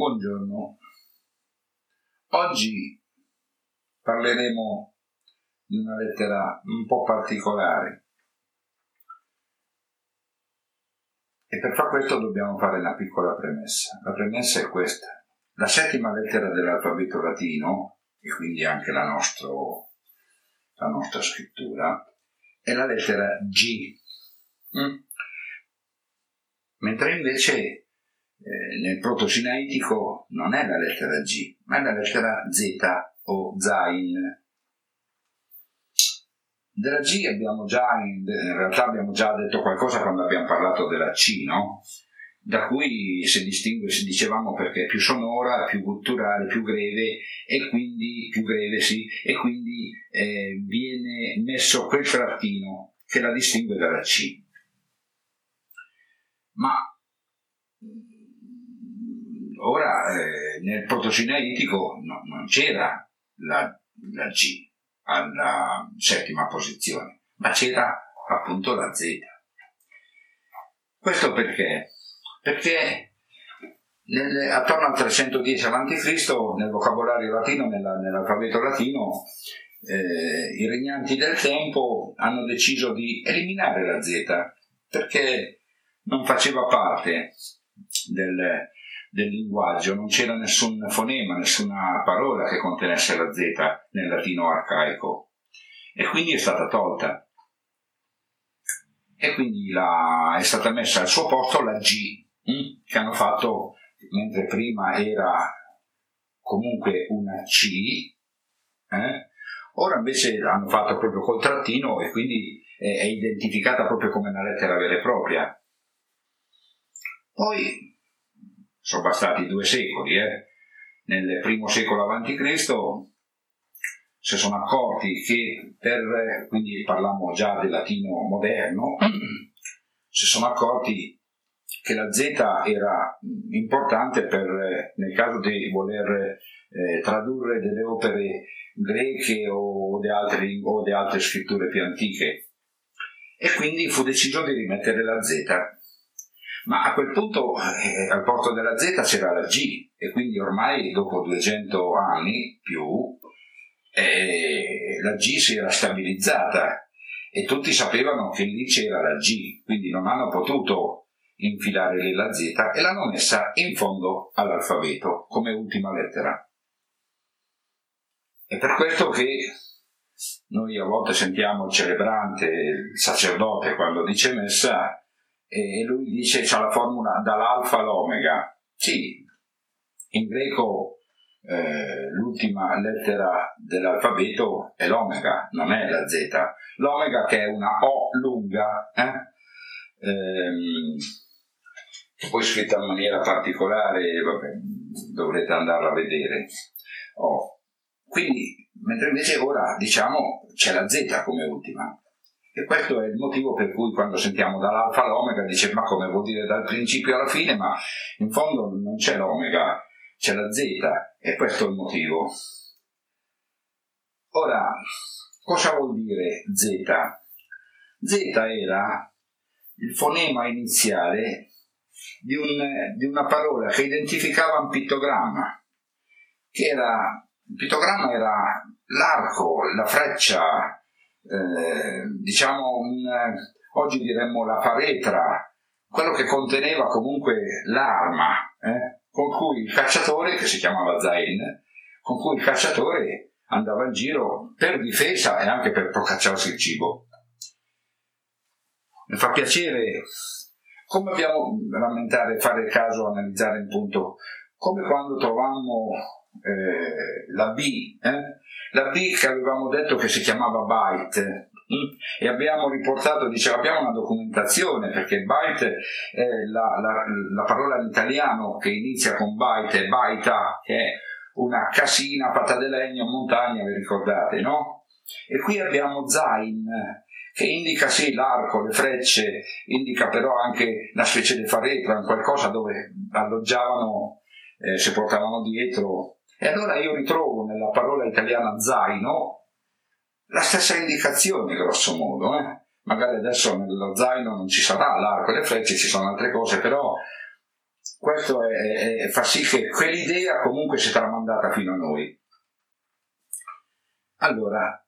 Buongiorno. Oggi parleremo di una lettera un po' particolare e per far questo dobbiamo fare una piccola premessa. La premessa è questa. La settima lettera dell'alfabeto latino, e quindi anche la, nostro, la nostra scrittura, è la lettera G. Mm? Mentre invece eh, nel proto-sinaitico non è la lettera G, ma è la lettera Z o Zain. Della G abbiamo già, in, realtà abbiamo già detto qualcosa quando abbiamo parlato della C, no? da cui si distingue, si dicevamo perché è più sonora, più culturale, più greve e quindi più greve sì, e quindi eh, viene messo quel trattino che la distingue dalla C. Ma Ora, eh, nel protosinaitico no, non c'era la, la G alla settima posizione, ma c'era appunto la Z. Questo perché? Perché nel, attorno al 310 a.C., nel vocabolario latino, nella, nell'alfabeto latino, eh, i regnanti del tempo hanno deciso di eliminare la Z perché non faceva parte del, del linguaggio, non c'era nessun fonema, nessuna parola che contenesse la Z nel latino arcaico e quindi è stata tolta. E quindi la, è stata messa al suo posto la G, hm, che hanno fatto, mentre prima era comunque una C, eh? ora invece l'hanno fatto proprio col trattino e quindi è, è identificata proprio come una lettera vera e propria. Poi sono bastati due secoli, eh. nel primo secolo a.C. si sono accorti che per, quindi parliamo già del latino moderno, si sono accorti che la Z era importante per, nel caso di voler eh, tradurre delle opere greche o di, di altre scritture più antiche. E quindi fu deciso di rimettere la Z ma a quel punto eh, al porto della Z c'era la G e quindi ormai dopo 200 anni più eh, la G si era stabilizzata e tutti sapevano che lì c'era la G, quindi non hanno potuto infilare lì la Z e l'hanno messa in fondo all'alfabeto come ultima lettera. È per questo che noi a volte sentiamo il celebrante, il sacerdote quando dice messa, e lui dice c'è la formula dall'alfa all'omega. Sì, in greco eh, l'ultima lettera dell'alfabeto è l'omega, non è la Z. L'omega che è una O lunga, eh? ehm, poi scritta in maniera particolare, vabbè, dovrete andarla a vedere. Oh. Quindi, mentre invece ora diciamo c'è la Z come ultima. E questo è il motivo per cui quando sentiamo dall'alfa all'omega dice ma come vuol dire dal principio alla fine, ma in fondo non c'è l'omega, c'è la z e questo è il motivo. Ora, cosa vuol dire z? Z era il fonema iniziale di, un, di una parola che identificava un pittogramma, che era, il pittogramma era l'arco, la freccia, eh, diciamo un, oggi diremmo la faretra, quello che conteneva comunque l'arma eh, con cui il cacciatore, che si chiamava Zain, con cui il cacciatore andava in giro per difesa e anche per procacciarsi il cibo. Mi fa piacere, come abbiamo rammentare, fare caso, analizzare il punto, come quando trovammo eh, la B, eh? La B che avevamo detto che si chiamava byte mm? e abbiamo riportato, diceva abbiamo una documentazione perché byte è la, la, la, parola in italiano che inizia con byte baita che è una casina fatta di legno montagna, vi ricordate, no? E qui abbiamo zain che indica sì l'arco, le frecce, indica però anche una specie di faretra, qualcosa dove alloggiavano, eh, si portavano dietro e allora io ritrovo nella parola italiana zaino la stessa indicazione, grosso modo. Eh? Magari adesso nello zaino non ci sarà l'arco e le frecce, ci sono altre cose, però questo è, è, fa sì che quell'idea comunque sia tramandata fino a noi. Allora,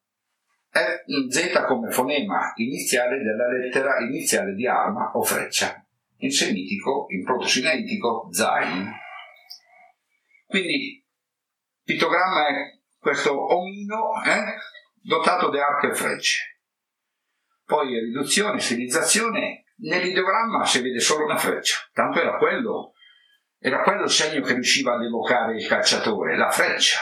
Z come fonema iniziale della lettera iniziale di arma o freccia, in semitico, in proto-sinaitico, zain. Quindi, pittogramma è questo omino eh, dotato di arco e frecce. Poi riduzione, stilizzazione, nell'ideogramma si vede solo una freccia, tanto era quello, era quello il segno che riusciva ad evocare il calciatore, la freccia.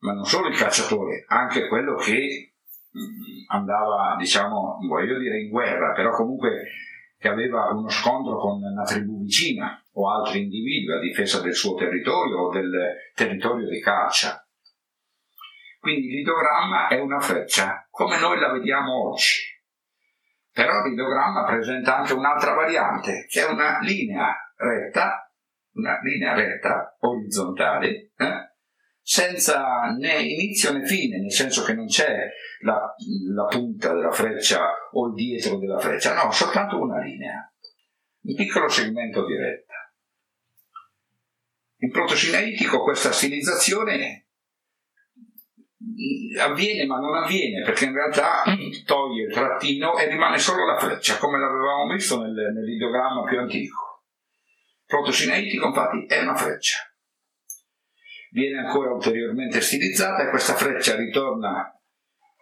Ma non solo il calciatore, anche quello che mm, andava, diciamo, voglio dire in guerra, però comunque che aveva uno scontro con una tribù vicina o altri individui a difesa del suo territorio o del territorio di caccia. Quindi l'idogramma è una freccia, come noi la vediamo oggi. Però l'idogramma presenta anche un'altra variante, che è una linea retta, una linea retta, orizzontale, eh? senza né inizio né fine, nel senso che non c'è la, la punta della freccia o il dietro della freccia, no, soltanto una linea, un piccolo segmento di retta. In protosinaitico questa stilizzazione avviene ma non avviene perché in realtà toglie il trattino e rimane solo la freccia come l'avevamo visto nel, nell'ideogramma più antico. Protosinaitico infatti è una freccia. Viene ancora ulteriormente stilizzata e questa freccia ritorna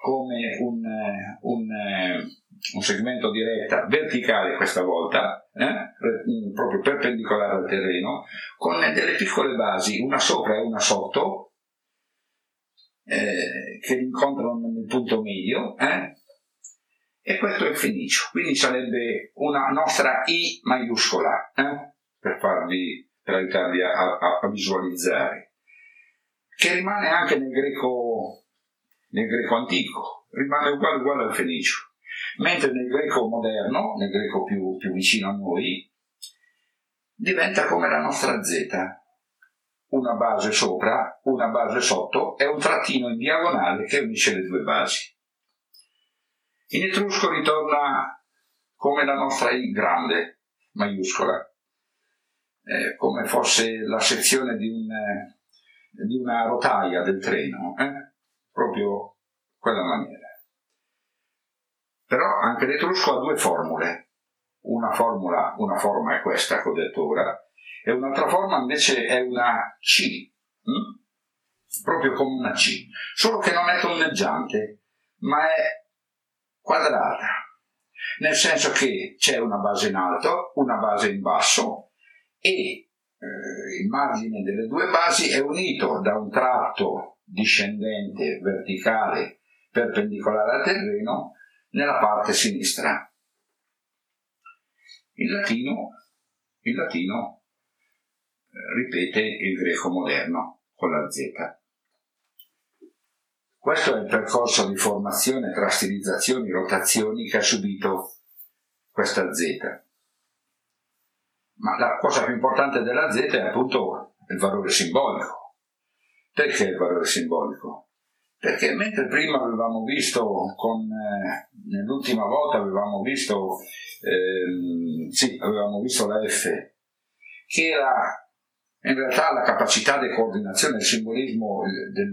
come un, un, un segmento di retta verticale questa volta eh? proprio perpendicolare al terreno con delle piccole basi una sopra e una sotto eh, che incontrano nel punto medio, eh? e questo è il fenicio, quindi sarebbe una nostra I maiuscola, eh? per, farvi, per aiutarvi a, a, a, visualizzare, che rimane anche nel greco, nel greco antico, rimane uguale, uguale al fenicio, mentre nel greco moderno, nel greco più, più vicino a noi, diventa come la nostra Z, una base sopra, una base sotto e un trattino in diagonale che unisce le due basi. In etrusco ritorna come la nostra I grande, maiuscola, eh, come fosse la sezione di, un, di una rotaia del treno, eh? Proprio quella maniera. Però anche l'etrusco ha due formule. Una formula, una forma è questa che ho detto ora, e un'altra forma invece è una C, hm? proprio come una C, solo che non è tonneggiante, ma è quadrata, nel senso che c'è una base in alto, una base in basso e eh, il margine delle due basi è unito da un tratto discendente verticale perpendicolare al terreno nella parte sinistra. Il latino, il latino ripete il greco moderno con la Z. Questo è il percorso di formazione tra stilizzazioni e rotazioni che ha subito questa Z. Ma la cosa più importante della Z è appunto il valore simbolico. Perché il valore simbolico? Perché mentre prima avevamo visto, con, eh, nell'ultima volta avevamo visto, eh, sì, avevamo visto la F, che era in realtà la capacità di coordinazione, il simbolismo del,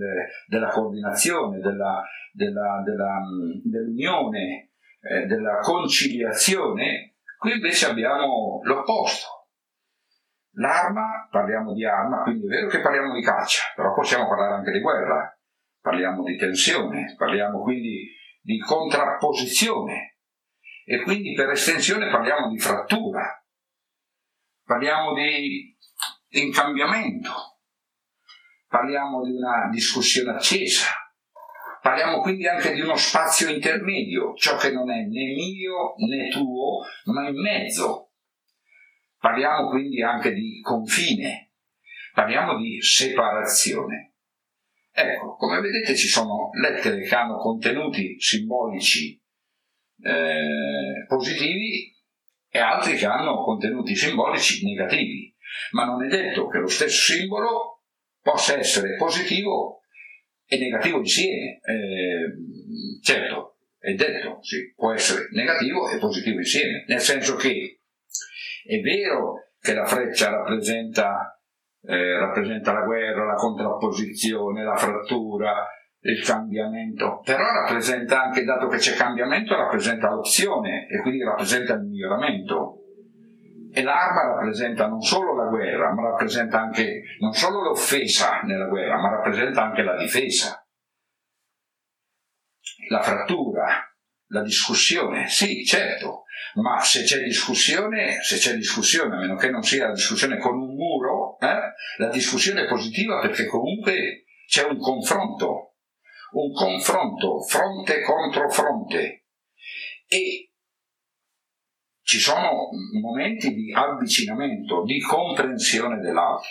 della coordinazione, della, della, della, dell'unione, eh, della conciliazione, qui invece abbiamo l'opposto. L'arma, parliamo di arma, quindi è vero che parliamo di caccia, però possiamo parlare anche di guerra, parliamo di tensione, parliamo quindi di contrapposizione e quindi per estensione parliamo di frattura, parliamo di in cambiamento. Parliamo di una discussione accesa. Parliamo quindi anche di uno spazio intermedio, ciò che non è né mio né tuo, ma in mezzo. Parliamo quindi anche di confine, parliamo di separazione. Ecco, come vedete ci sono lettere che hanno contenuti simbolici eh, positivi e altri che hanno contenuti simbolici negativi ma non è detto che lo stesso simbolo possa essere positivo e negativo insieme. Eh, certo, è detto, sì, può essere negativo e positivo insieme, nel senso che è vero che la freccia rappresenta, eh, rappresenta la guerra, la contrapposizione, la frattura, il cambiamento, però rappresenta anche, dato che c'è cambiamento, rappresenta l'opzione e quindi rappresenta il miglioramento. E l'arma rappresenta non solo la guerra, ma rappresenta anche non solo l'offesa nella guerra, ma rappresenta anche la difesa, la frattura, la discussione, sì, certo, ma se c'è discussione, se c'è discussione, a meno che non sia la discussione con un muro, eh, la discussione è positiva perché comunque c'è un confronto, un confronto fronte contro fronte e ci sono momenti di avvicinamento, di comprensione dell'altro.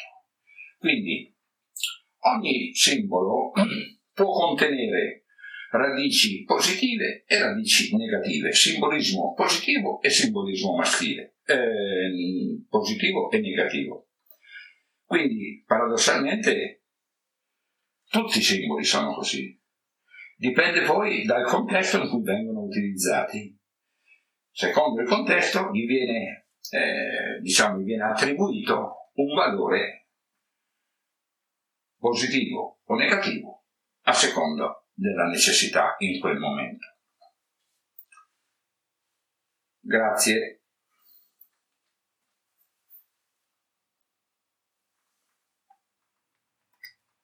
Quindi ogni simbolo può contenere radici positive e radici negative, simbolismo positivo e simbolismo maschile, eh, positivo e negativo. Quindi paradossalmente tutti i simboli sono così. Dipende poi dal contesto in cui vengono utilizzati. Secondo il contesto gli viene, eh, diciamo, gli viene attribuito un valore positivo o negativo a seconda della necessità in quel momento. Grazie